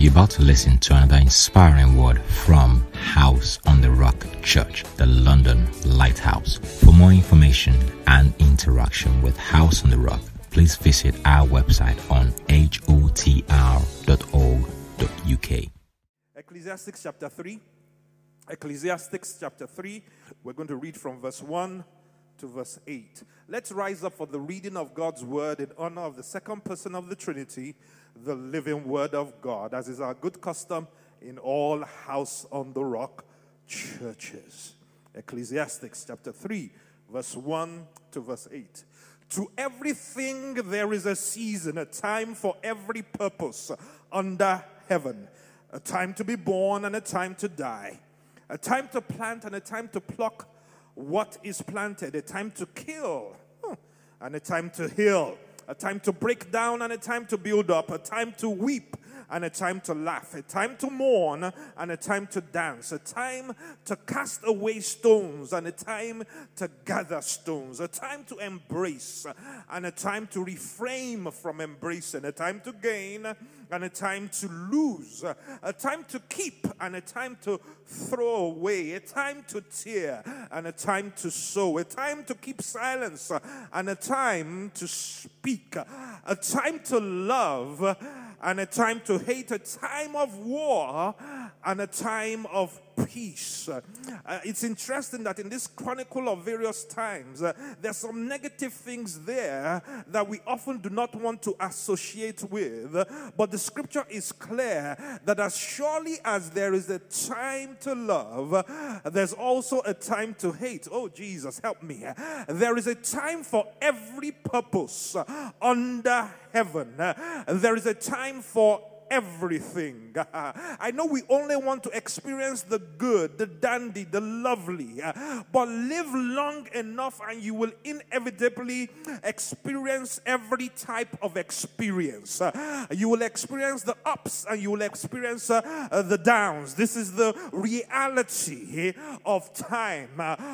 You're about to listen to another inspiring word from House on the Rock Church, the London Lighthouse. For more information and interaction with House on the Rock, please visit our website on hotr.org.uk. Ecclesiastes chapter 3. Ecclesiastes chapter 3. We're going to read from verse 1 to verse 8. Let's rise up for the reading of God's word in honor of the second person of the Trinity, the living word of God, as is our good custom in all house on the rock churches. Ecclesiastes chapter 3, verse 1 to verse 8. To everything there is a season, a time for every purpose under heaven, a time to be born and a time to die, a time to plant and a time to pluck what is planted, a time to kill hmm, and a time to heal, a time to break down and a time to build up, a time to weep and a time to laugh, a time to mourn and a time to dance, a time to cast away stones and a time to gather stones, a time to embrace and a time to refrain from embracing, a time to gain and a time to lose, a time to keep and a time to throw away, a time to tear and a time to sow, a time to keep silence and a time to speak, a time to love and a time to hate, a time of war and a time of peace. Uh, it's interesting that in this chronicle of various times, uh, there's some negative things there that we often do not want to associate with. But the scripture is clear that as surely as there is a time to love, there's also a time to hate. Oh, Jesus, help me. There is a time for every purpose under heaven, there is a time for everything. I know we only want to experience the good, the dandy, the lovely, but live long enough and you will inevitably experience every type of experience. You will experience the ups and you will experience uh, the downs. This is the reality of time.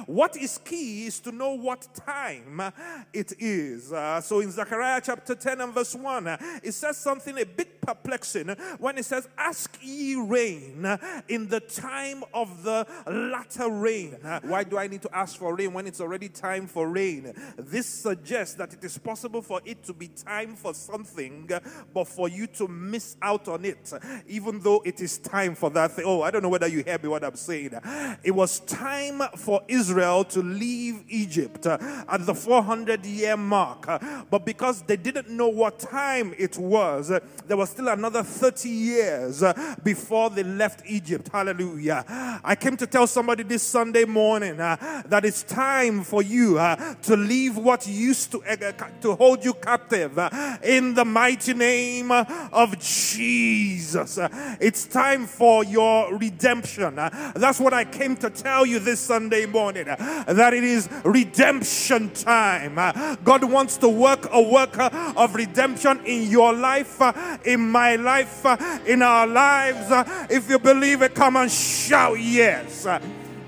What is key is to know what time it is. Uh, so in Zechariah chapter 10 and verse 1, it says something a bit perplexing when it says, Ask ye rain in the time of the latter rain. Why do I need to ask for rain when it's already time for rain? This suggests that it is possible for it to be time for something, but for you to miss out on it, even though it is time for that thing. Oh, I don't know whether you hear me what I'm saying. It was time for Israel to leave Egypt at the 400 year mark, but because they didn't know what time it was, there was still another 30 years uh, before they left Egypt. Hallelujah. I came to tell somebody this Sunday morning uh, that it's time for you uh, to leave what used to, uh, to hold you captive uh, in the mighty name of Jesus. It's time for your redemption. That's what I came to tell you this Sunday morning that it is redemption time. God wants to work a work of redemption in your life, in my life life, uh, in our lives. Uh, if you believe it, come and shout yes.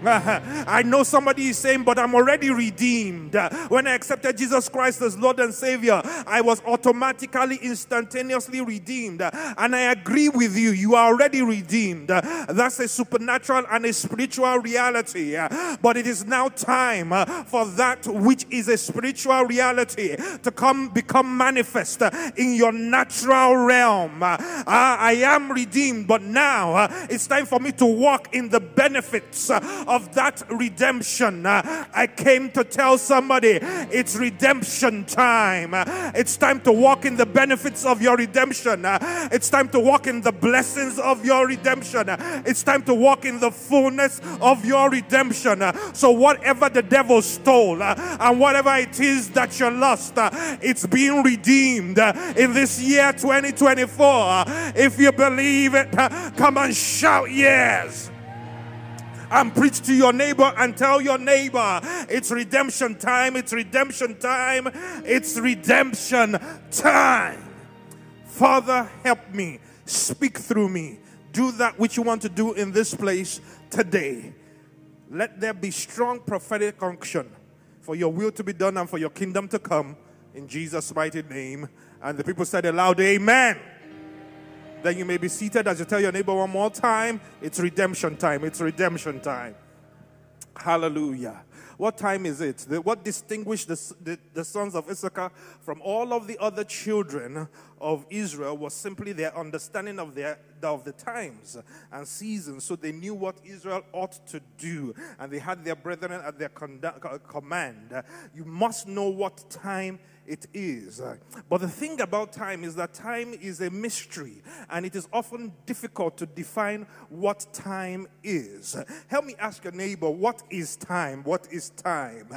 I know somebody is saying, but I'm already redeemed. When I accepted Jesus Christ as Lord and Savior, I was automatically, instantaneously redeemed. And I agree with you, you are already redeemed. That's a supernatural and a spiritual reality. But it is now time for that which is a spiritual reality to come become manifest in your natural realm. Ah, I am redeemed, but now it's time for me to walk in the benefits of that redemption. Uh, I came to tell somebody it's redemption time. Uh, it's time to walk in the benefits of your redemption. Uh, it's time to walk in the blessings of your redemption. It's time to walk in the fullness of your redemption. So, whatever the devil stole and whatever it is that you lost, it's being redeemed in this year 2024. If you believe it, come and shout yes and preach to your neighbor and tell your neighbor it's redemption time, it's redemption time, it's redemption time. Father, help me, speak through me, do that which you want to do in this place today. Let there be strong prophetic unction for your will to be done and for your kingdom to come in Jesus' mighty name. And the people said aloud, Amen. Then you may be seated as you tell your neighbor one more time it's redemption time. It's redemption time. Hallelujah. What time is it? The, what distinguished the, the, the, sons of Issachar from all of the other children of Israel was simply their understanding of, their, of the times and seasons. So they knew what Israel ought to do, and they had their brethren at their command. You must know what time it is. But the thing about time is that time is a mystery and it is often difficult to define what time is. Help me ask your neighbor, what is time? What is time?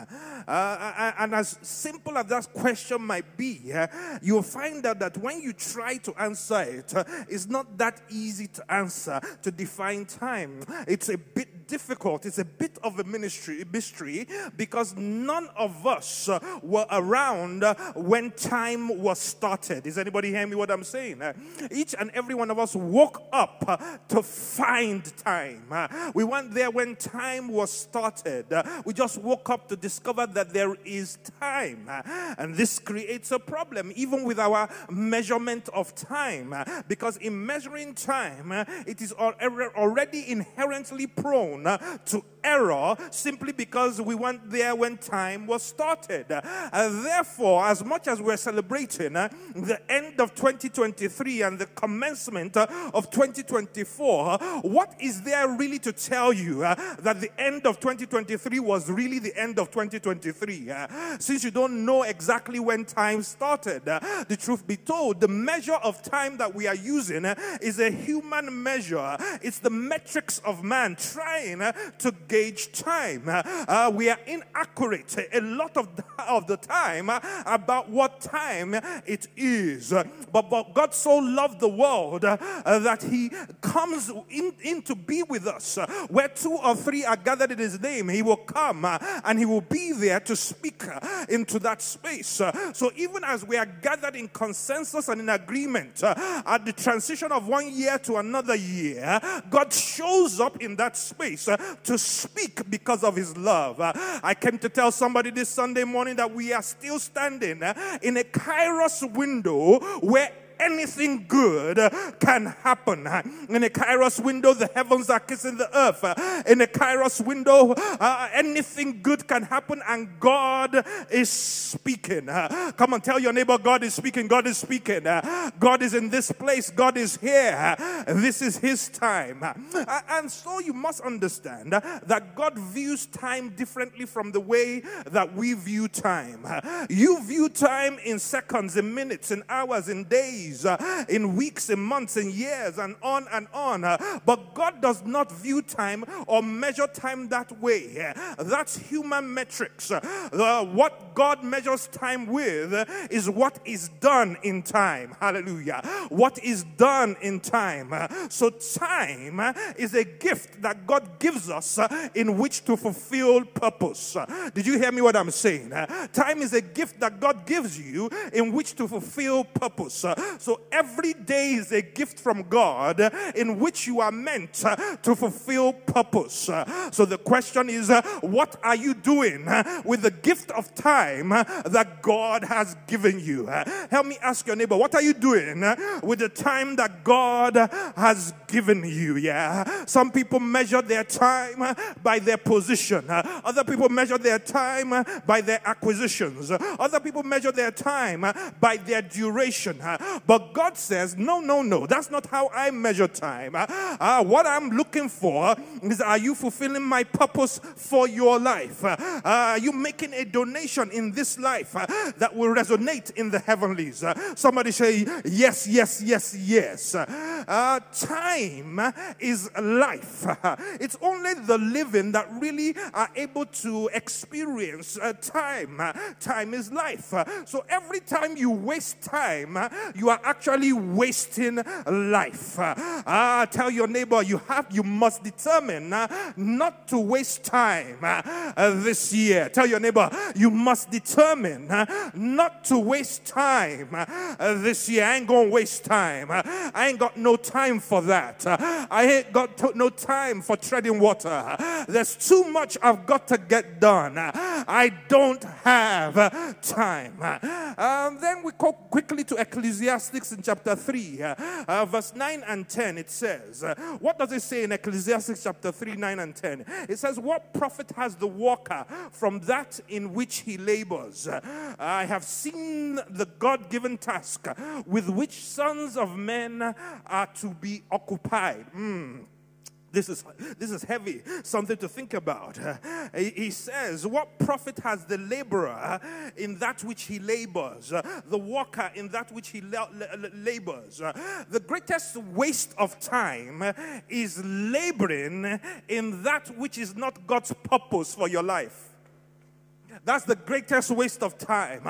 Uh, and as simple as that question might be, uh, you'll find out that when you try to answer it, uh, it's not that easy to answer, to define time. It's a bit difficult. It's a bit of a ministry, mystery because none of us uh, were around when time was started. Is anybody hearing me what I'm saying? Uh, each and every one of us woke up uh, to find time. Uh, we weren't there when time was started. We just woke up to discover that there is time. And this creates a problem even with our measurement of time because in measuring time, it is already inherently prone to error simply because we weren't there when time was started. Uh, therefore, as much as we're celebrating uh, the end of 2023 and the commencement uh, of 2024, what is there really to tell you uh, that the end of 2023 was really the end of 2023? Uh, since you don't know exactly when time started, uh, the truth be told, the measure of time that we are using is a human measure, it's the metrics of man trying to gauge time. Uh, we are inaccurate a lot of the, of the time uh, about what time it is. But, but God so loved the world uh, that He comes in, in to be with us. Where two or three are gathered in His name, He will come uh, and He will be there to speak uh, into that space. Uh, so even as we are gathered in consensus and in agreement at the transition of one year to another year, God shows up in that space to speak because of his love. I came to tell somebody this Sunday morning that we are still standing in a kairos window where anything good can happen. In a kairos window, the heavens are kissing the earth. In a kairos window, uh, anything good can happen, and God is speaking. come on, tell your neighbor, God is speaking. God is speaking. God is in this place. God is here. This is His time. and so you must understand that God views time differently from the way that we view time. You view time in seconds, in minutes, in hours, in days days, uh, in weeks, in months, in years, and on and on. Uh, but God does not view time or measure time that way. Uh, that's human metrics. Uh, what God measures time with uh, is what is done in time. Hallelujah. What is done in time. Uh, so, time is a gift that God gives us in which to fulfill purpose. Did you hear me what I'm saying? Time is a gift that God gives you in which to fulfill purpose. So every day is a gift from God in which you are meant to fulfill purpose. So the question is, what are you doing with the gift of time that God has given you? Help me ask your neighbor, what are you doing with the time that God has given you? Yeah. Some people measure their time by their position. Other people measure their time by their acquisitions. Other people measure their time by their duration. But God says, no, no, no, that's not how I measure time. Uh, uh, what I'm looking for is are you fulfilling my purpose for your life? Uh, are you making a donation in this life uh, that will resonate in the heavenlies? Uh, somebody say, yes, yes, yes, yes. Uh, time is life. It's only the living that really are able to experience time. Time is life. So every time you waste time, you are actually actually wasting life. Uh, tell your neighbor you have you must determine uh, not to waste time uh, this year. Tell your neighbor you must determine not to waste time this year. I ain't gonna waste time. I ain't got no time for that. I ain't got to, no time for treading water. There's too much I've got to get done. I don't have time. Um, then we go quickly to Ecclesiastes Ecclesiastes in chapter 3, uh, uh, verse 9 and 10, it says, uh, What does it say in Ecclesiastes chapter 3, 9 and 10? It says, What profit has the worker from that in which he labors? I have seen the God given task with which sons of men are to be occupied. Mm. This is, this is heavy, something to think about. He says, What profit has the laborer in that which he labors, the worker in that which he labors? The greatest waste of time is laboring in that which is not God's purpose for your life. That's the greatest waste of time.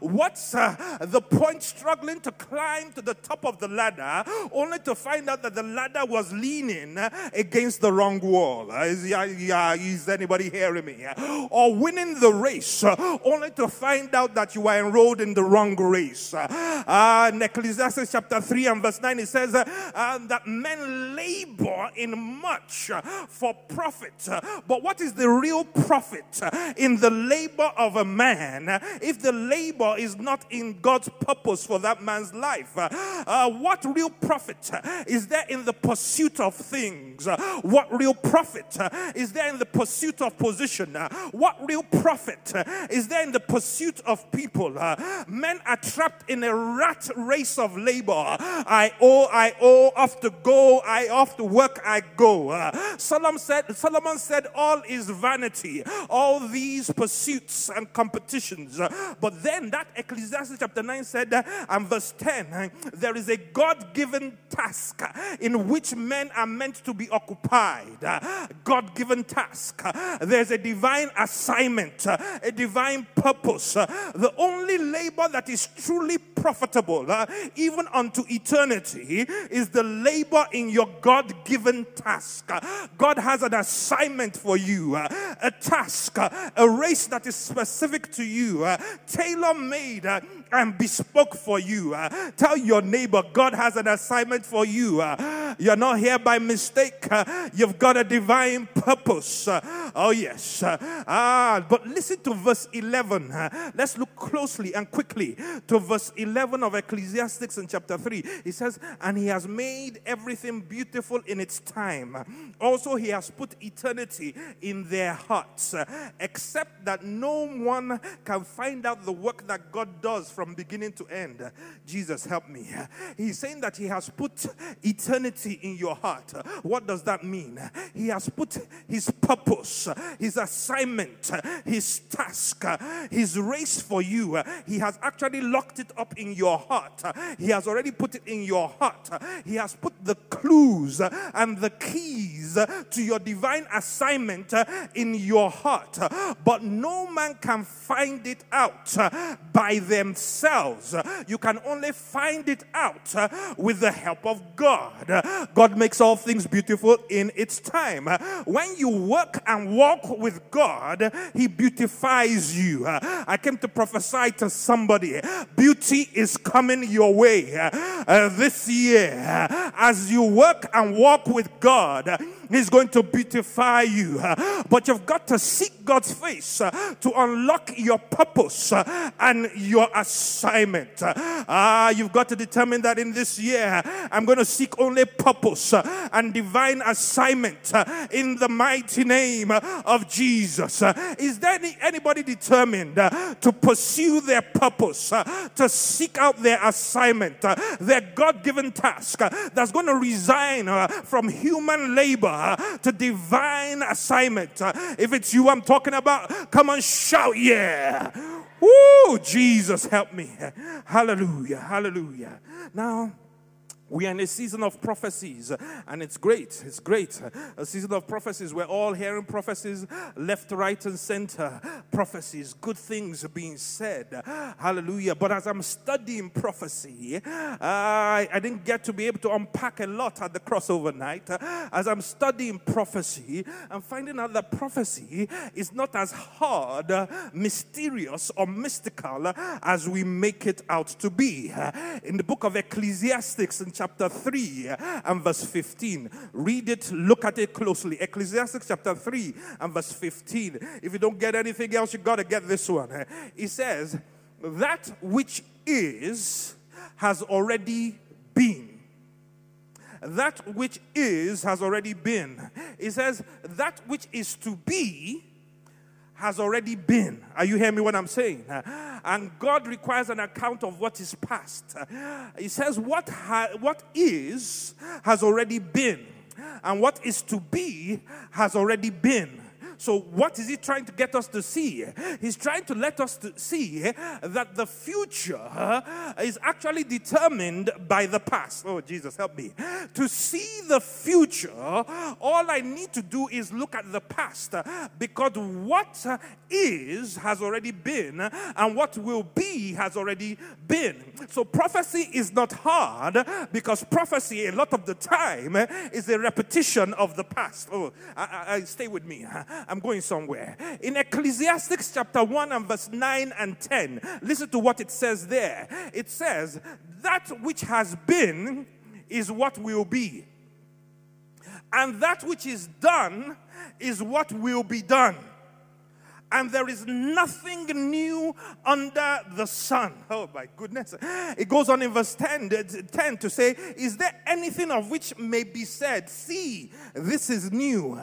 What's uh, the point struggling to climb to the top of the ladder only to find out that the ladder was leaning against the wrong wall? Is, is anybody hearing me? Or winning the race only to find out that you are enrolled in the wrong race? Uh, in Ecclesiastes chapter 3 and verse 9, it says uh, that men labor in much for profit. But what is the real profit in the labor? Labor of a man if the labor is not in God's purpose for that man's life? Uh, uh what real profit uh, is there in the pursuit of things? Uh, what real profit is there in the pursuit of position? What real profit is there in the pursuit of people? Men are trapped in a rat race of labor. I owe, I owe, off to go, I off to work, I go. Solomon said, Solomon said, all is vanity. All these pursuits and competitions. But then that Ecclesiastes chapter 9 said, uh, and verse 10, uh, there is a God given task uh, in which men are meant to be occupied. God given task. There's a divine assignment, a divine purpose. The only labor that is truly profitable, even unto eternity, is the labor in your God given task. God has an assignment for you, a task, a race that is specific to you, uh, tailor made uh, and bespoke for you. Uh, tell your neighbor, God has an assignment for you. Uh, you're not here by mistake, uh, you've got a divine purpose. Uh, oh, yes. ah, but listen to verse 11. let's look closely and quickly to verse 11 of Ecclesiastes in chapter 3. He says, And he has made everything beautiful in its time. Also, he has put eternity in their hearts, except that no one can find out the work that God does from beginning to end. Jesus, help me. He's saying that He has put eternity in your heart. What does that mean? He has put His purpose, His assignment, His task, His race for you. He has actually locked it up in your heart. He has already put it in your heart. He has put the clues and the keys to your divine assignment in your heart. But no man can find it out by themselves. You can only find it out with the help of God. God makes all things beautiful in its time. When you work and walk with God, He beautifies you. I came to prophesy to somebody beauty is coming your way uh, this year. As you work and walk with God, He's going to beautify you. But you've got to seek God's face uh, to unlock your purpose uh, and your assignment. Ah, you've got to determine that in this year, I'm going to seek only purpose uh, and divine assignment in the mighty name of Jesus. Is there any, anybody determined to pursue their purpose, to seek out their assignment, their God given task that's going to resign from human labor? Uh, to divine assignment. Uh, if it's you I'm talking about, come on, shout, yeah. Woo, Jesus, help me. Hallelujah, hallelujah. Now, we are in a season of prophecies, and it's great. It's great. A season of prophecies. We're all hearing prophecies left, right, and center. Prophecies, good things are being said. Hallelujah. But as I'm studying prophecy, uh, I didn't get to be able to unpack a lot at the crossover night. As I'm studying prophecy, I'm finding out that prophecy is not as hard, mysterious, or mystical as we make it out to be. In the book of Ecclesiastes, chapter 3 and verse 15. Read it, look at it closely. Ecclesiastes chapter 3 and verse 15. If you don't get anything else, you got to get this one. He says, That which is has already been. That which is has already been. It says, that which is to be has already been. Are you hearing me what I'm saying? And God requires an account of what is past. He says, what, ha- what is has already been, and what is to be has already been. So, what is he trying to get us to see? He's trying to let us to see that the future is actually determined by the past. Oh, Jesus, help me. To see the future, all I need to do is look at the past because what is has already been, and what will be has already been. So, prophecy is not hard because prophecy, a lot of the time, is a repetition of the past. Oh, I, I, stay with me. I'm going somewhere. In Ecclesiastes chapter 1 and verse 9 and 10, listen to what it says there. It says, That which has been is what will be, and that which is done is what will be done and there is nothing new under the sun. Oh my goodness. It goes on in verse 10, 10 to say, Is there anything of which may be said, See, this is new?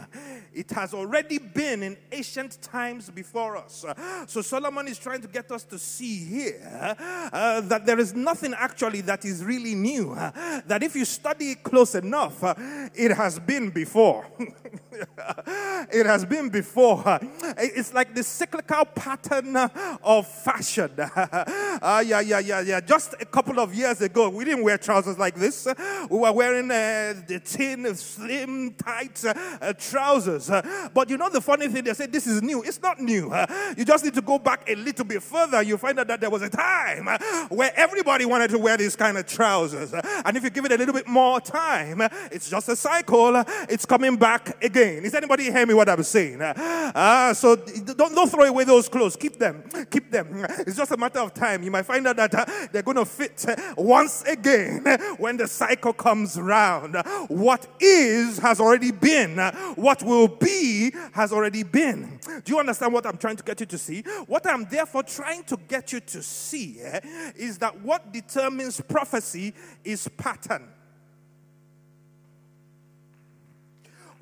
It has already been in ancient times before us. So Solomon is trying to get us to see here uh, that there is nothing actually that is really new. Uh, that if you study it close enough, uh, it has been before. it has been before. It's like the cyclical pattern of fashion. uh, yeah, yeah, yeah, yeah. Just a couple of years ago, we didn't wear trousers like this. We were wearing uh, the thin, slim, tight uh, trousers. but you know the funny thing? They say this is new. It's not new. you just need to go back a little bit further. You find out that there was a time where everybody wanted to wear these kind of trousers. and if you give it a little bit more time, it's just a cycle. It's coming back again. Is anybody hear me what I'm saying? Uh, so don't, don't throw away those clothes. Keep them. Keep them. It's just a matter of time. You might find out that uh, they're going to fit uh, once again when the cycle comes round. What is has already been. What will be has already been. Do you understand what I'm trying to get you to see? What I'm therefore trying to get you to see eh, is that what determines prophecy is pattern.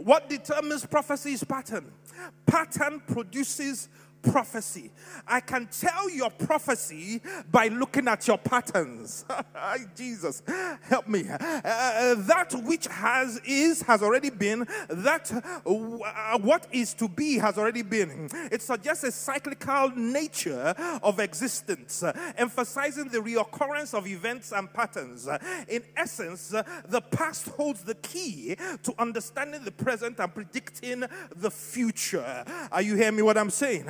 What determines prophecy is pattern. Pattern produces prophecy. I can tell your prophecy by looking at your patterns. Jesus, help me. Uh, uh, that which has is has already been. That uh, what is to be has already been. It suggests a cyclical nature of existence, uh, emphasizing the reoccurrence of events and patterns. in essence, the past holds the key to understanding the present and predicting the future. Are you hearing me? What I'm saying?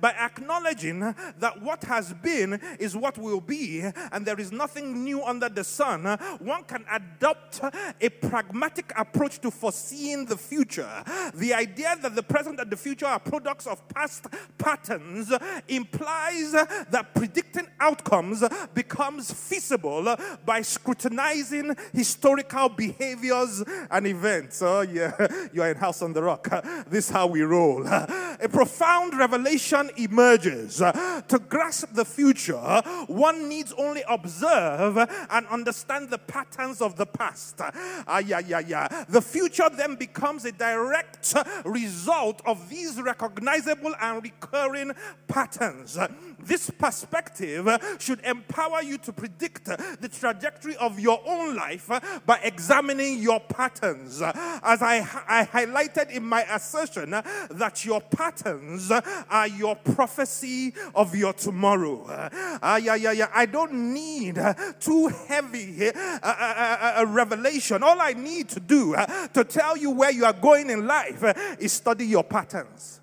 By acknowledging that what has been is what will be, and there is nothing new under the sun, one can adopt a pragmatic approach to foreseeing the future. The idea that the present and the future are products of past patterns implies that predicting outcomes becomes feasible by scrutinizing historical behaviors and events. Oh, yeah, you are in House on the Rock. This is how we roll. A profound revelation emerges. To grasp the future, one needs only observe and understand the patterns of the past. Ah, yeah, yeah, yeah. The future then becomes a direct result of these recognizable and recurring patterns. This perspective should empower you to predict the trajectory of your own life by examining your patterns. As I, I highlighted in my assertion that your patterns are your prophecy of your tomorrow. Uh, yeah, yeah, yeah. I don't need too heavy uh, a revelation. All I need to do to tell you where you are going in life is study your patterns.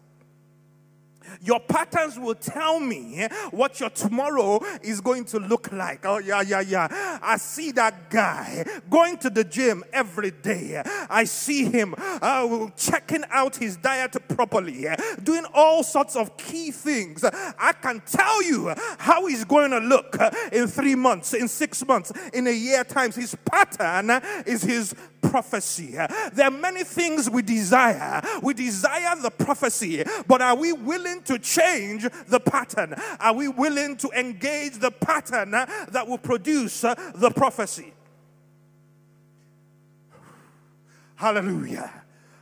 Your patterns will tell me what your tomorrow is going to look like. Oh, yeah, yeah, yeah. I see that guy going to the gym every day. I see him uh, checking out his diet properly, doing all sorts of key things. I can tell you how he's going to look in three months, in six months, in a year times. His pattern is his prophecy. There are many things we desire. We desire the prophecy, but are we willing to change the pattern? Are we willing to engage the pattern that will produce the prophecy? Hallelujah.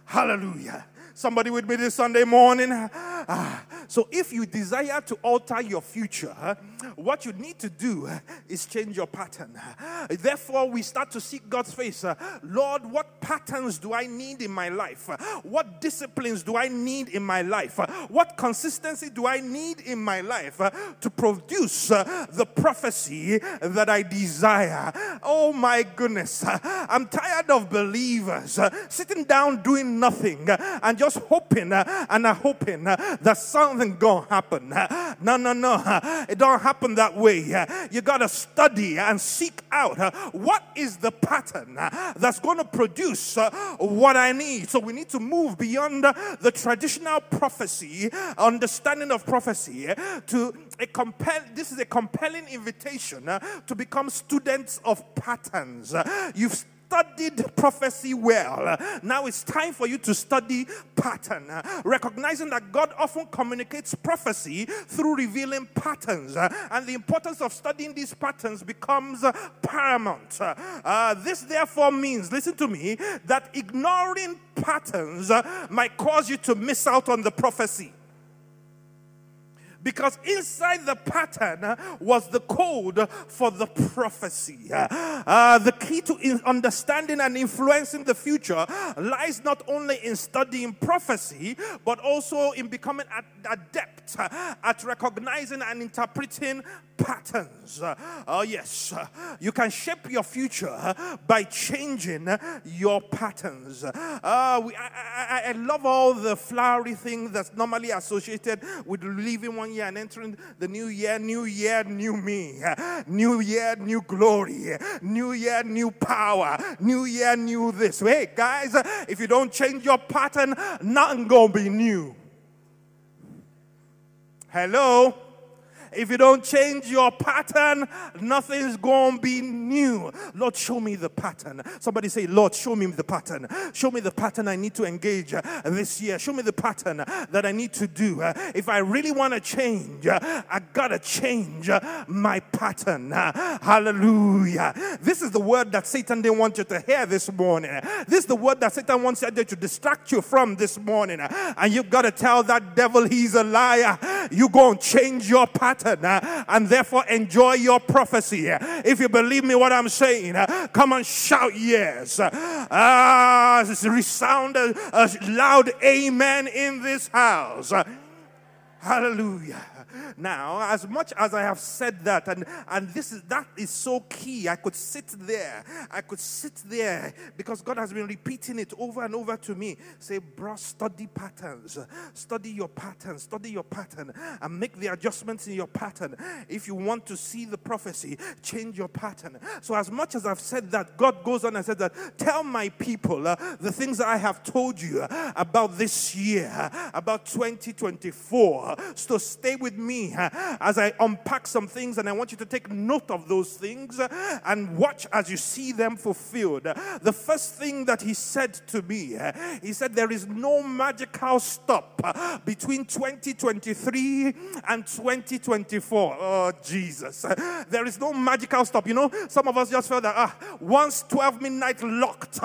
Hallelujah. Somebody with me this Sunday morning? Ah. So, if you desire to alter your future, what you need to do is change your pattern. Therefore, we start to seek God's face. Lord, what patterns do I need in my life? What disciplines do I need in my life? What consistency do I need in my life to produce the prophecy that I desire? Oh my goodness, I'm tired of believers sitting down doing nothing and just hoping and hoping that something gonna happen. No, no, no, it don't happen that way. You got to study and seek out what is the pattern that's to produce what I need. So we need to move beyond the traditional prophecy, understanding of prophecy, to a compel. This is a compelling invitation to become students of patterns. You've studied prophecy well. Now it's time for you to study pattern, recognizing that God often communicates prophecy through revealing patterns, and the importance of studying these patterns becomes paramount. Uh, this therefore means, listen to me, that ignoring patterns might cause you to miss out on the prophecy because inside the pattern uh, was the code for the prophecy. Uh, the key to understanding and influencing the future lies not only in studying prophecy, but also in becoming adept at recognizing and interpreting patterns. Oh, yes, you can shape your future by changing your patterns. Uh, we, I, I, I love all the flowery things that's normally associated with living one year and entering the new year. New year, new me. New year, new glory. New year, new power. New year, new this. Hey, guys, if you don't change your pattern, nothing gonna be new. Hello? If you don't change your pattern, nothing's going to be new. Lord, show me the pattern. Somebody say, Lord, show me the pattern. Show me the pattern I need to engage uh, this year. Show me the pattern that I need to do. Uh, if I really want to change, uh, I got to change my pattern. Hallelujah. This is the word that Satan didn't want you to hear this morning. This is the word that Satan wants you to distract you from this morning. And you've got to tell that devil he's a liar. You go and change your pattern pattern uh, and therefore enjoy your prophecy. If you believe me, what I'm saying, uh, come and shout yes. Ah, resound a, a loud amen in this house. Hallelujah. Now, as much as I have said that, and, and this is that is so key, I could sit there. I could sit there because God has been repeating it over and over to me. Say, bro, study patterns. Study your pattern. Study your pattern and make the adjustments in your pattern. If you want to see the prophecy, change your pattern. So, as much as I've said that, God goes on and said that, tell my people uh, the things that I have told you about this year, about 2024. So, stay with me as I unpack some things, and I want you to take note of those things and watch as you see them fulfilled. The first thing that he said to me, he said, There is no magical stop between 2023 and 2024. Oh, Jesus. There is no magical stop. You know, some of us just felt that ah, once 12 midnight locked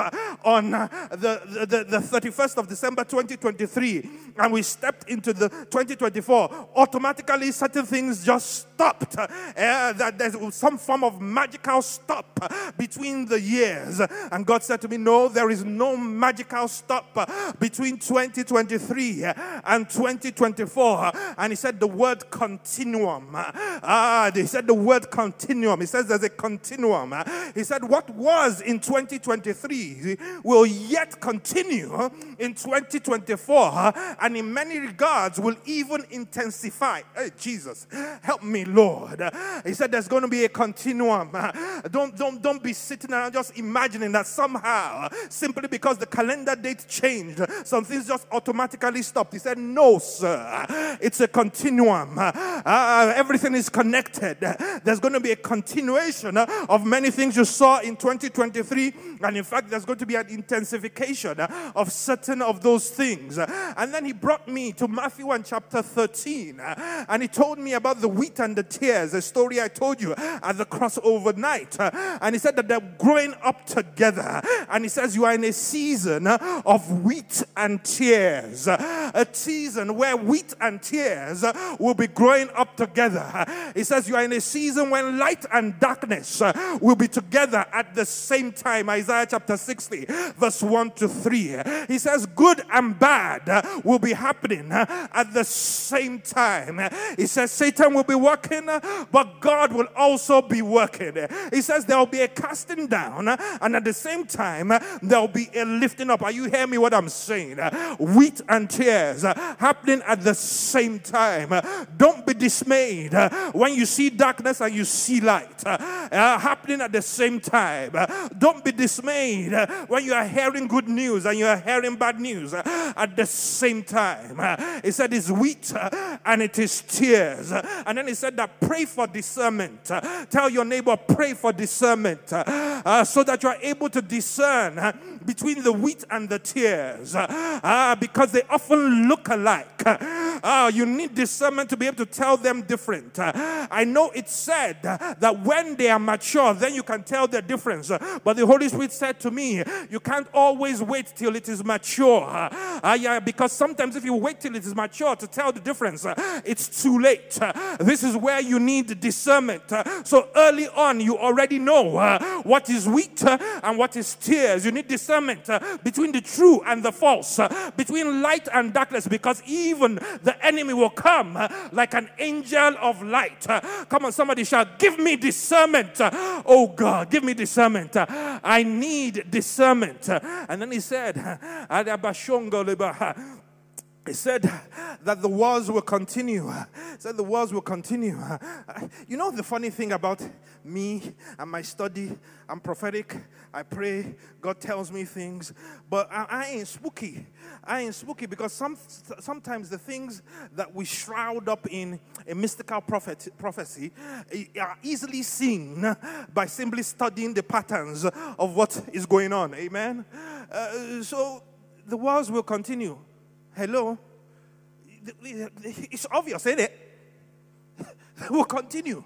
on the, the, the 31st of December 2023, and we stepped into the 2024, automatically certain things just stopped. Uh, that there's some form of magical stop between the years. And God said to me, No, there is no magical stop between 2023 and 2024. And He said the word continuum. Ah, He said the word continuum. He says there's a continuum. He said what was in 2023 will yet continue in 2024 and in many regards will even intensify. Hey, Jesus, help me, Lord. He said there's going to be a continuum. Don't, don't, don't be sitting around just imagining that somehow, simply because the calendar date changed, some things just automatically stopped. He said, No, sir. It's a continuum. Uh, everything is connected. There's going to be a continuation of many things you saw in 2023. And in fact, there's going to be an intensification of certain of those things. And then he brought me to Matthew and chapter 13. And he told me about the wheat and the tares, the story I told you at the crossover night. And he said that they're growing up together. And he says, You are in a season of wheat and tares, A season where wheat and tares will be growing up together. He says, You are in a season when light and darkness will be together at the same time. Isaiah chapter 60, verse 1 to 3. He says, Good and bad will be happening at the same time. He says, Satan will be working, but God will also be working. He says, There will be a casting down, and at the same time, there will be a lifting up. Are you hearing me what I'm saying? Wheat and tares happening at the same time. Don't be dismayed when you see darkness and you see light uh, happening at the same time. Don't be dismayed when you are hearing good news and you are hearing bad news uh, at the same time. He said it's wheat uh, and it is tares. And then he said that pray for discernment. Uh, tell your neighbor, pray for discernment uh, uh, so that you are able to discern uh, between the wheat and the tares uh, because they often look alike. Uh, you need discernment to be able to tell them different. Uh, I know it's said that when they are mature, then you can tell the difference. But the Holy Spirit said to me, you can't always wait till it is mature. Uh, yeah, because sometimes if you wait till it is mature to tell the difference, it's too late. This is where you need discernment. So early on, you already know what is wheat and what is tares. You need discernment Uh, between the true and the false, uh, between light and darkness, because even the enemy will come uh, like an angel of light. Come on, somebody shout, Give me discernment. Oh God, give me discernment. I need discernment. And then he said, he said that the wars will continue. He said the wars will continue. You know the funny thing about me and my study? I'm prophetic. I pray. God tells me things. But I, ain't spooky. I ain't spooky because some, sometimes the things that we shroud up in a mystical prophet, prophecy eh, are easily seen by simply studying the patterns of what is going on. Amen? Uh, so the wars will continue. Hello? It's obvious, ain't it? we'll continue.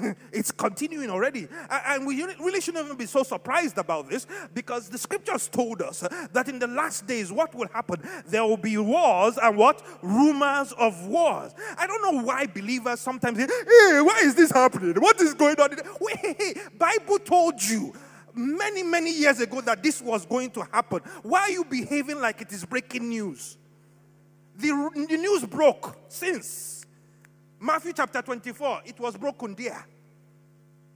it's continuing already. And we really shouldn't even be so surprised about this because the scriptures told us that in the last days, what will happen? There will be wars and what? Rumors of wars. I don't know why believers sometimes say, hey, why is this happening? What is going on? Bible told you many, many years ago that this was going to happen. Why are you behaving like it is breaking news? The, the news broke since Matthew chapter 24. It was broken there.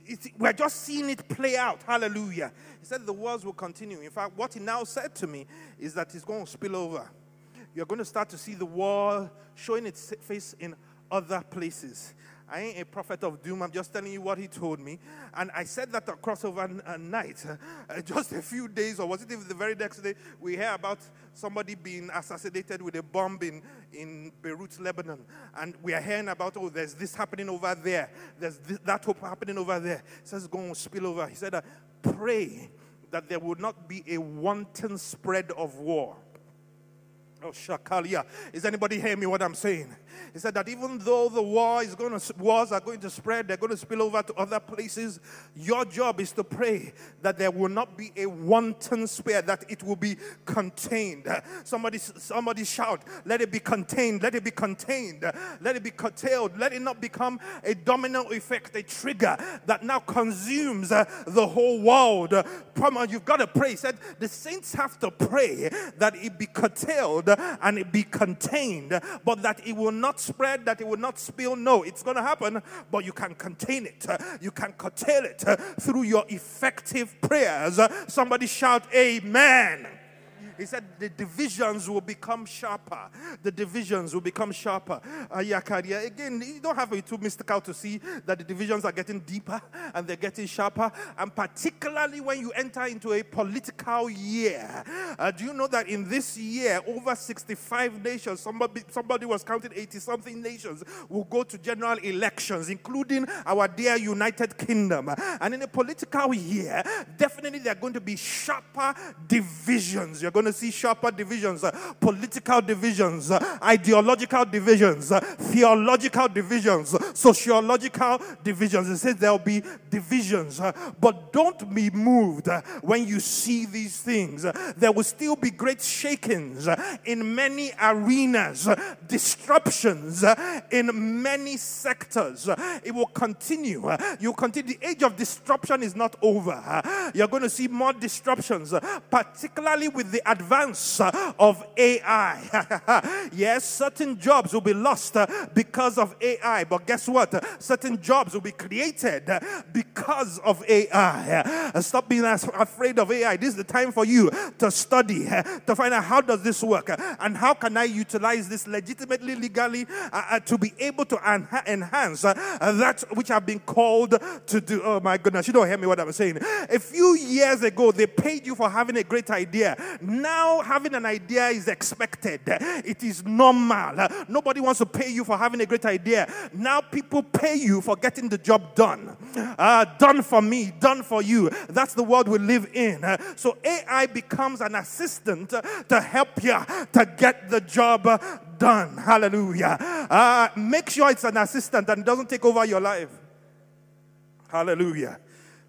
It, we're just seeing it play out. Hallelujah. He said the wars will continue. In fact, what he now said to me is that it's going to spill over. You're going to start to see the war showing its face in other places. I ain't a prophet of doom. I'm just telling you what he told me. And I said that across over a night, uh, just a few days, or was it even the very next day, we hear about somebody being assassinated with a bomb in, in Beirut, Lebanon. And we are hearing about, oh, there's this happening over there. There's this, that hope happening over there. He says, go and spill over. He said, uh, pray that there would not be a wanton spread of war. Oh. Is anybody hearing me what I'm saying? He said that even though the war is going to, wars are going to spread, they're going to spill over to other places, your job is to pray that there will not be a wanton spear, that it will be contained. Somebody, somebody shout, let it be contained, let it be contained, let it be curtailed, let it not become a domino effect, a trigger that now consumes uh, the whole world. You've got to pray. He said the saints have to pray that it be curtailed and it be contained, but that it will not spread, that it will not spill. No, it's going to happen, but you can contain it. You can curtail it through your effective prayers. Somebody shout, Amen. He said the divisions will become sharper. The divisions will become sharper. Ayakaria. Again, you don't have to be too mystical to see that the divisions are getting deeper and they're getting sharper. And particularly when you enter into a political year. Uh, do you know that in this year, over 65 nations, somebody, somebody was counting 80 something nations, will go to general elections, including our dear United Kingdom. And in a political year, definitely there are going to be sharper divisions. You're going to see sharper divisions, uh, political divisions, uh, ideological divisions, uh, theological divisions, uh, sociological divisions. It says there'll be divisions, uh, but don't be moved uh, when you see these things. There will still be great shakings in many arenas, disruptions in many sectors. It will continue. You continue. The age of disruption is not over. You're going to see more disruptions, particularly with the advance of AI. yes, certain jobs will be lost because of AI, but guess what? Certain jobs will be created because of AI. Stop being afraid of AI. This is the time for you to study, to find out how does this work and how can I utilize this legitimately, legally uh, uh, to be able to enhance uh, that which I've been called to do. Oh my goodness, you don't hear me what I'm saying. A few years ago, they paid you for having a great idea. Now, having an idea is expected, it is normal. Nobody wants to pay you for having a great idea. Now, people pay you for getting the job done. Uh, done for me, done for you. That's the world we live in. So, AI becomes an assistant to help you to get the job done. Hallelujah. Uh, make sure it's an assistant and doesn't take over your life. Hallelujah.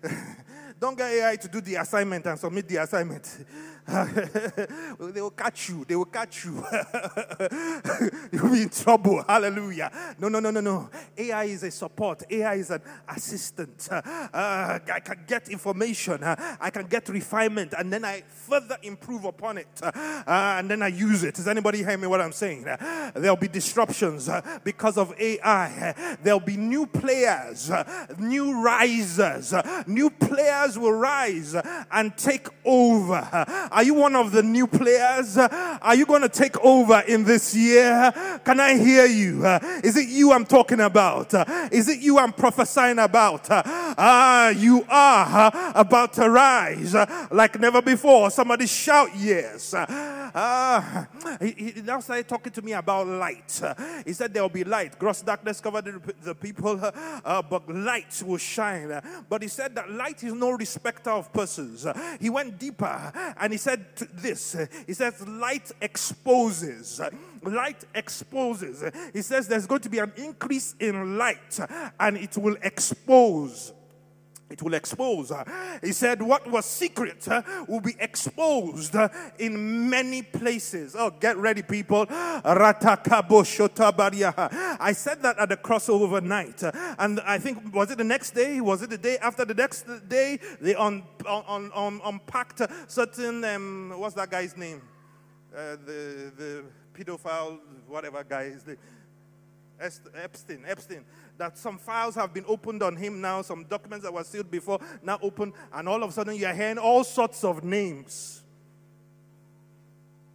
Don't get AI to do the assignment and submit the assignment. they will catch you. They will catch you. You'll be in trouble. Hallelujah. No, no, no, no, no. AI is a support. AI is an assistant. Uh, I can get information. Uh, I can get refinement, and then I further improve upon it, uh, and then I use it. Does anybody hear me? What I'm saying? Uh, there'll be disruptions uh, because of AI. There'll be new players, uh, new risers. New players will rise and take over. Are you one of the new players? Are you going to take over in this year? Can I hear you? Is it you I'm talking about? Is it you I'm prophesying about? Ah, you are about to rise like never before. Somebody shout yes. Ah, he, he now started talking to me about light. He said there will be light. Gross darkness covered the, people, uh, but light will shine. But he said that light is no respecter of persons. He went deeper and he said this. He says, light exposes. Light exposes. He says there's going to be an increase in light and it will expose it will expose. He said, What was secret will be exposed in many places. Oh, get ready, people. I said that at the crossover night. And I think, was it the next day? Was it the day after the next day? They un, un, un, unpacked certain, um, what's that guy's name? Uh, the, the pedophile, whatever guy is. Epstein, Epstein that some files have been opened on him now, some documents that were sealed before now open, and all of a sudden you're hearing all sorts of names.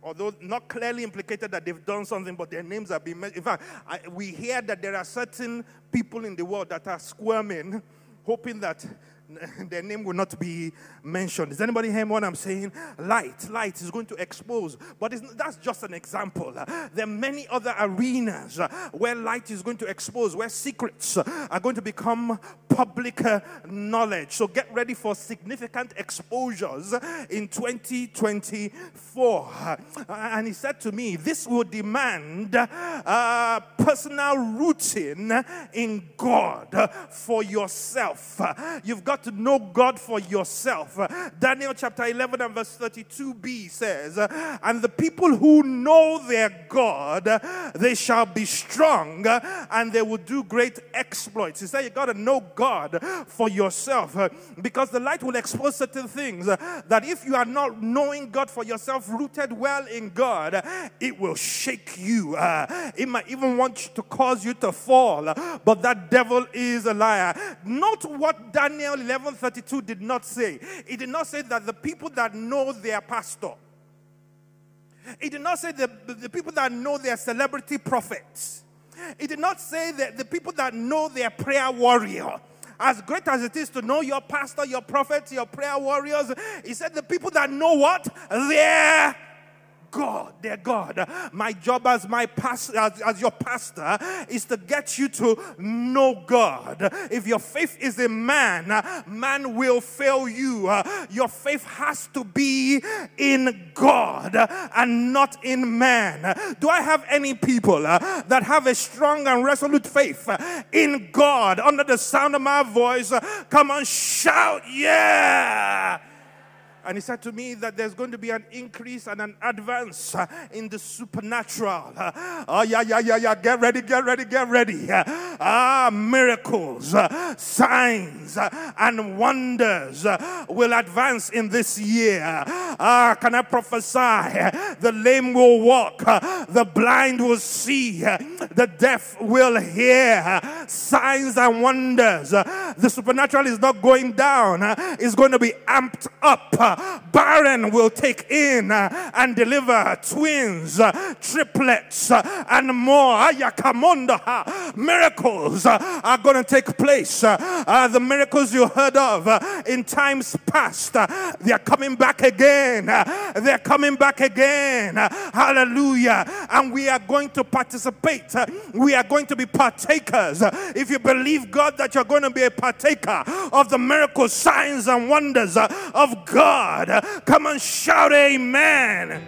Although not clearly implicated that they've done something, but their names have been mentioned. In fact, I, we hear that there are certain people in the world that are squirming, hoping that their name will not be mentioned. Does anybody hear what I'm saying? Light, light is going to expose. But that's just an example. There are many other arenas where light is going to expose, where secrets are going to become public knowledge. So get ready for significant exposures in 2024. And he said to me, This will demand uh, personal rooting in God for yourself. You've got to know God for yourself. Daniel chapter 11 and verse 32b says, And the people who know their God, they shall be strong and they will do great exploits. He said, You got to know God for yourself because the light will expose certain things that if you are not knowing God for yourself, rooted well in God, it will shake you. it might even want to cause you to fall, but that devil is a liar. Note what Daniel 11:32 did not say. It did not say that the people that know their pastor It did not say the, the people that know their celebrity prophets. It did not say that the people that know their prayer warrior. As great as it is to know your pastor, your prophets, your prayer warriors, he said the people that know what? Their God, their God. My job as my pastor, as, as, your pastor, is to get you to know God. If your faith is in man, man will fail you. Your faith has to be in God and not in man. Do I have any people that have a strong and resolute faith in God under the sound of my voice? Come on, shout, yeah! And he said to me that there's going to be an increase and an advance uh, in the supernatural. Oh, yeah, yeah, yeah, yeah. Get ready, get ready, get ready. Uh, ah, miracles, uh, signs, uh, and wonders will advance in this year. Ah, can I prophesy? The lame will walk, the blind will see, the deaf will hear. Signs and wonders. The supernatural is not going down, it's going to be amped up barren will take in uh, and deliver twins, uh, triplets, uh, and more. Miracles uh, are going to take place. Uh, the miracles you heard of uh, in times past, they are coming back again. They're coming back again. Hallelujah. And we are going to participate. We are going to be partakers. If you believe God that you're going to be a partaker of the miracles, signs, and wonders of God. God. Come and shout, Amen.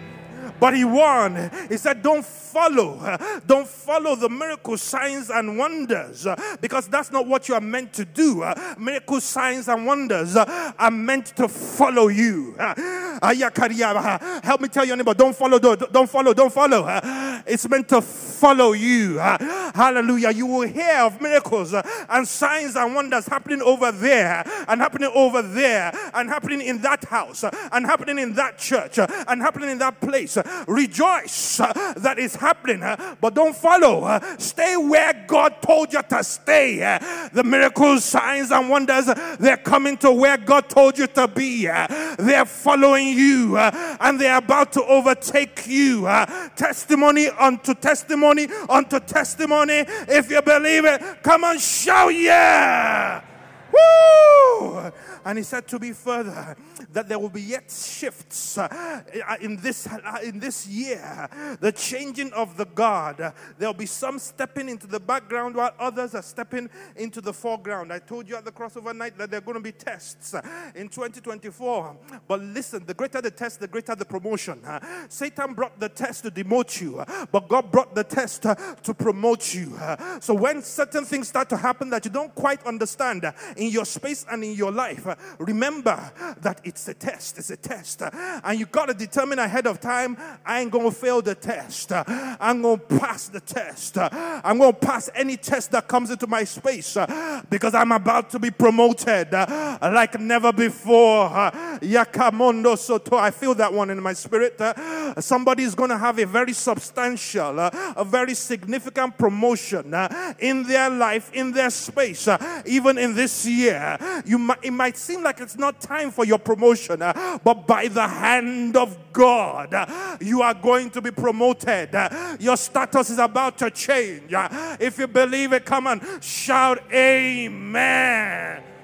But he warned, he said, Don't follow. Don't follow the miracle signs and wonders because that's not what you are meant to do. Miracle signs and wonders are meant to follow you. Help me tell your neighbor, don't follow, don't follow, don't follow. It's meant to follow you. Hallelujah. You will hear of miracles and signs and wonders happening over there and happening over there and happening in that house and happening in that church and happening in that place. Rejoice that is happening, but don't follow. Stay where God told you to stay. The miracles, signs, and wonders, they're coming to where God told you to be. They're following you and they're about to overtake you. Testimony unto testimony unto testimony. If you believe it, come on, shout, yeah! Woo! And he said to me further that there will be yet shifts uh, in this uh, in this year, the changing of the guard. There'll be some stepping into the background while others are stepping into the foreground. I told you at the crossover night that there are going to be tests uh, in 2024. But listen, the greater the test, the greater the promotion. Uh. Satan brought the test to demote you, uh, but God brought the test to promote you. So when certain things start to happen that you don't quite understand in your space and in your life, remember that it's a test. It's a test. And you got to determine ahead of time I ain't going to fail the test. I'm going to pass the test. I'm going to pass any test that comes into my space because I'm about to be promoted like never before. Yakamondo Soto. I feel that one in my spirit. Somebody is going to have a very substantial, a very significant promotion in their life, in their space, even in this year. You might, it might seem like it's not time for your promotion, uh, but by the hand of God, uh, you are going to be promoted. Uh, your status is about to change. If you believe it, come on, shout Amen.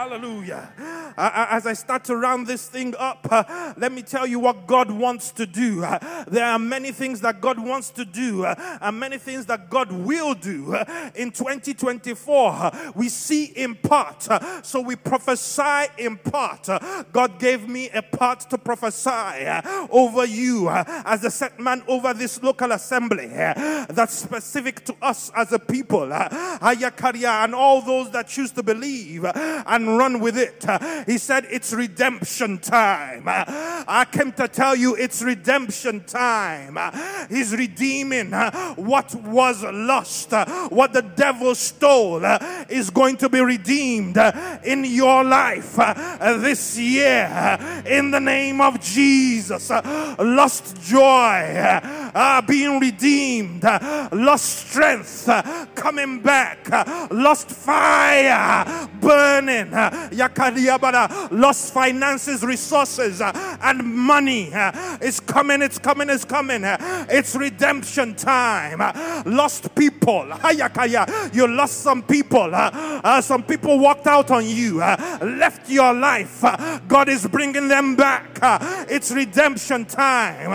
Hallelujah. Uh, uh, as I start to round this thing up, uh, let me tell you what God wants to do. Uh, there are many things that God wants to do, uh, and many things that God will do. Uh, in 2024, we see in part, so we prophesy in part. God gave me a part to prophesy over you as a set man over this local assembly that's specific to us as a people. Ayakaria, and all those that choose to believe and run with it. He said, It's redemption time. I came to tell you it's redemption time. He's redeeming what was lost, what the devil stole is going to be redeemed in your life this year in the name of Jesus. Lost joy, uh, being redeemed, uh, lost strength uh, coming back, uh, lost fire burning, uh, lost finances, resources, uh, and money. Uh, it's coming, it's coming, it's coming. It's redemption time. Lost people, you lost some people. Some people walked out on you, left your life. God is bringing them back. it's redemption time,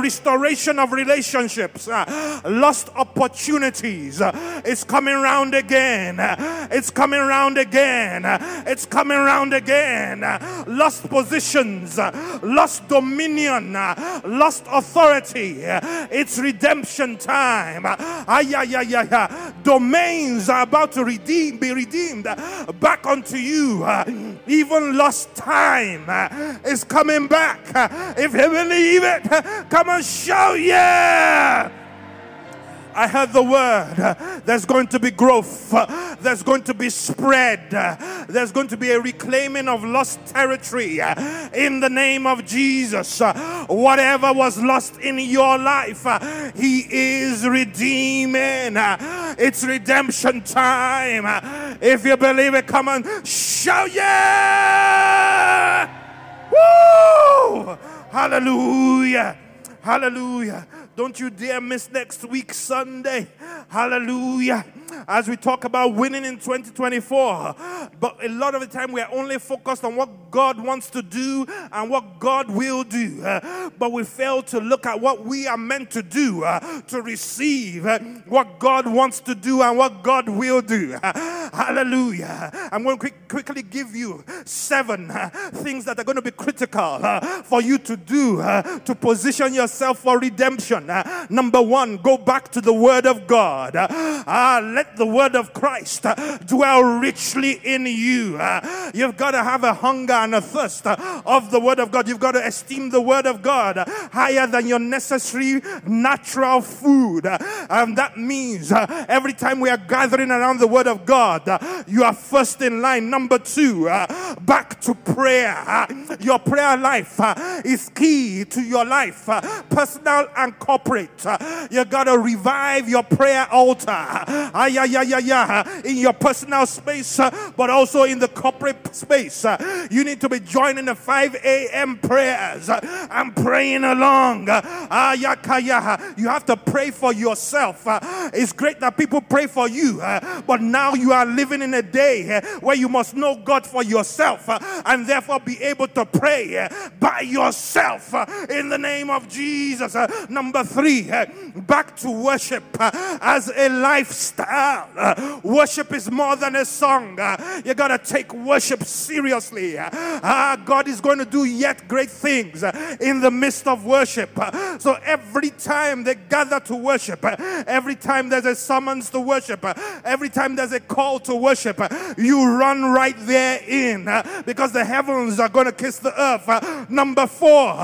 restoration of relationships, uh, lost opportunities. Uh, it's coming round again. Uh, it's coming round again. it's coming round again. lost positions, lost dominion, lost authority. it's redemption time. Ay, ay, ay, ay, Domains are about to redeem, be redeemed back unto you. Even lost time is coming back. If you believe it, come and show yeah. I heard the word. There's going to be growth. There's going to be spread. There's going to be a reclaiming of lost territory in the name of Jesus. Whatever was lost in your life, He is redeeming. It's redemption time. If you believe it, come on, shout yeah! Woo! Hallelujah! Hallelujah. Don't you dare miss next week, Sunday. Hallelujah. As we talk about winning in 2024. But a lot of the time we are only focused on what God wants to do and what God will do. But we fail to look at what we are meant to do uh, to receive uh, what God wants to do and what God will do. hallelujah. I'm going to quick, quickly give you seven uh, things that are going to be critical for you to do to position yourself for redemption. Number one, go back to the Word of God. Uh, let the Word of Christ uh, dwell richly in you. Uh, you've got to have a hunger and a thirst uh, of the Word of God. You've got to esteem the Word of God higher than your necessary natural food. And that means every time we are gathering around the Word of God, you are first in line. Number two, back to prayer. Your prayer life is key to your life, personal and corporate corporate. You got to revive your prayer altar. Ah, yeah, yeah, yeah, yeah. In your personal space, but also in the corporate space. You need to be joining the 5 a.m. prayers and praying along. Ah. You have to pray for yourself. It's great that people pray for you, but now you are living in a day where you must know God for yourself and therefore be able to pray by yourself in the name of Jesus. Number three, back to worship as a lifestyle. Worship is more than a song. You got to take worship seriously. Ah, God is going to do yet great things in the midst of worship. So every time they gather to worship, every time there's a summons to worship, every time there's a call to worship, you run right there in because the heavens are going to kiss the earth. Number four,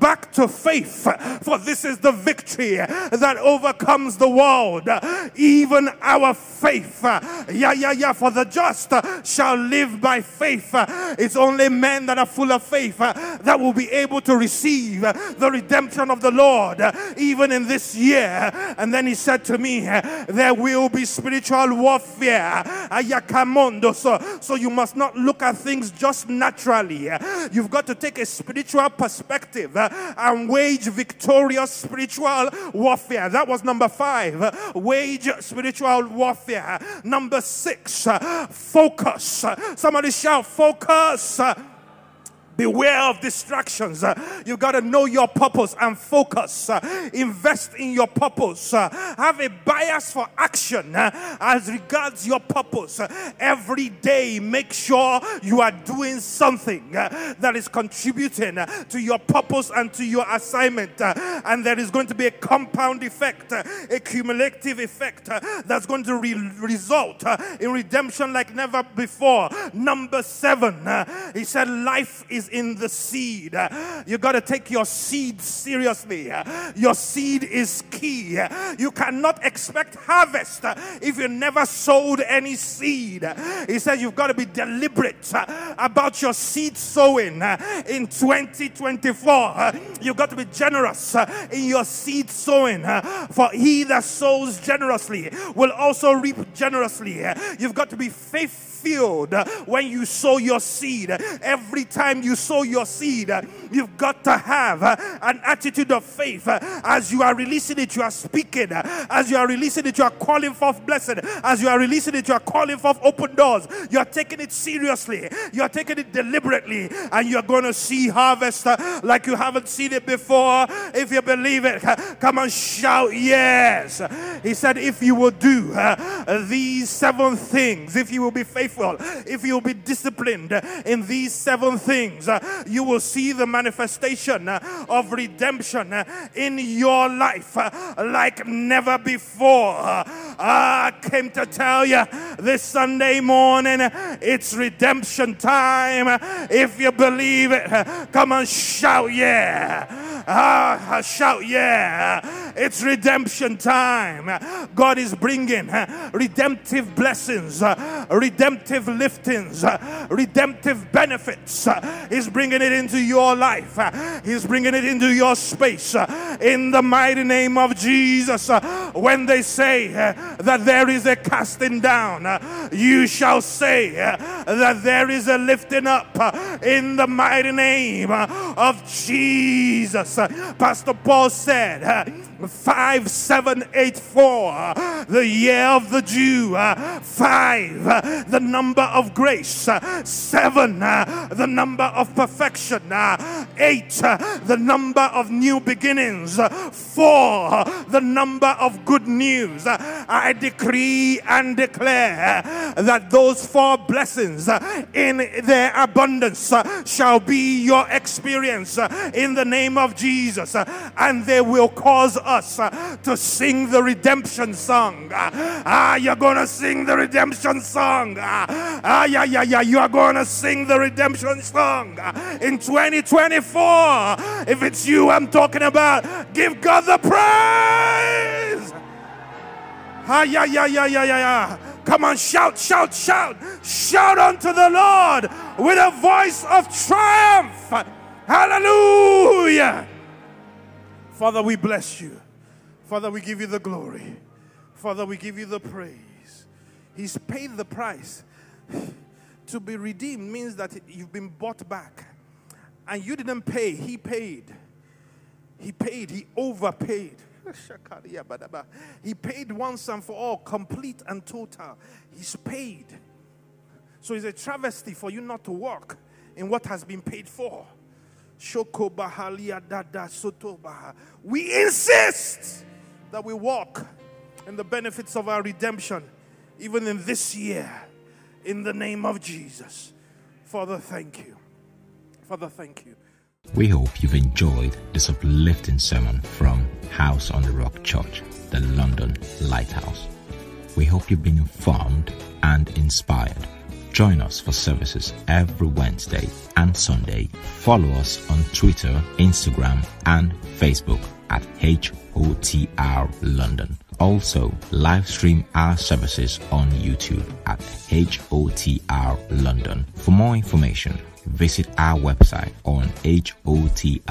back to faith, for this is the victory that overcomes the world, even our faith. Yeah, yeah, yeah. For the just shall live by faith. It's only men that are full of faith that will be able to receive the redemption of the Lord, even in this year. And then he said to me, There will be spiritual warfare. So, so you must not look at things just naturally. You've got to take a spiritual perspective and wage victorious spiritual warfare. That was number five. Wage spiritual warfare. Number six, uh, focus. Uh, somebody shout, focus. Uh, Beware of distractions. Uh, you got to know your purpose and focus. Uh, invest in your purpose. Uh, have a bias for action uh, as regards your purpose. Uh, every day, make sure you are doing something uh, that is contributing to your purpose and to your assignment. And there is going to be a compound effect, a cumulative effect that's going to re- result in redemption like never before. Number seven, he said, Life is is in the seed. You got to take your seed seriously. Your seed is key. You cannot expect harvest if you never sowed any seed. He says you've got to be deliberate about your seed sowing in 2024. You've got to be generous in your seed sowing. For he that sows generously will also reap generously. You've got to be faithful fulfilled when you sow your seed. Every time you sow your seed, you've got to have an attitude of faith. As you are releasing it, you are speaking. As you are releasing it, you are calling forth blessing. As you are releasing it, you are calling forth open doors. You are taking it seriously. You are taking it deliberately. And you're going to see harvest like you haven't seen it before. If you believe it, come and shout yes. He said, if you will do these seven things, if you will be faithful faithful, if you'll be disciplined in these seven things, you will see the manifestation of redemption in your life like never before. I came to tell you this Sunday morning it's redemption time. If you believe it, come on, shout yeah. Ah, shout yeah. It's redemption time. God is bringing redemptive blessings, redemptive liftings, redemptive benefits. He's bringing it into your life. He's bringing it into your space. In the mighty name of Jesus. When they say that there is a casting down, you shall say that there is a lifting up in the mighty name of Jesus. Pastor Paul said, 5784, the year of the Jew, 5, the number of grace, seven, the number of perfection, eight, the number of new beginnings, four, the number of good news. I decree and declare that those four blessings in their abundance shall be your experience in the name of Jesus, and they will cause us to sing the redemption song. Ah, you're gonna sing the redemption song. Ah, yeah, yeah, yeah. You are going to sing the redemption song in 2024. If it's you I'm talking about, give God the praise. Ah, yeah, yeah, yeah, yeah, yeah, yeah. Come on, shout, shout, shout. Shout unto the Lord with a voice of triumph. Hallelujah. Father, we bless you. Father, we give you the glory. Father, we give you the praise. He's paid the price. to be redeemed means that you've been bought back. And you didn't pay, He paid. He paid, He overpaid. He paid once and for all, complete and total. He's paid. So it's a travesty for you not to walk in what has been paid for. We insist that we walk in the benefits of our redemption, even in this year in the name of Jesus. Father, thank you. Father, thank you. We hope you've enjoyed this uplifting sermon from House on the Rock Church, the London Lighthouse. We hope you've been informed and inspired. Join us for services every Wednesday and Sunday. Follow us on Twitter, Instagram, and Facebook at HOTR London. Also, live stream our services on YouTube at HOTR London. For more information, visit our website on hotr.org.uk.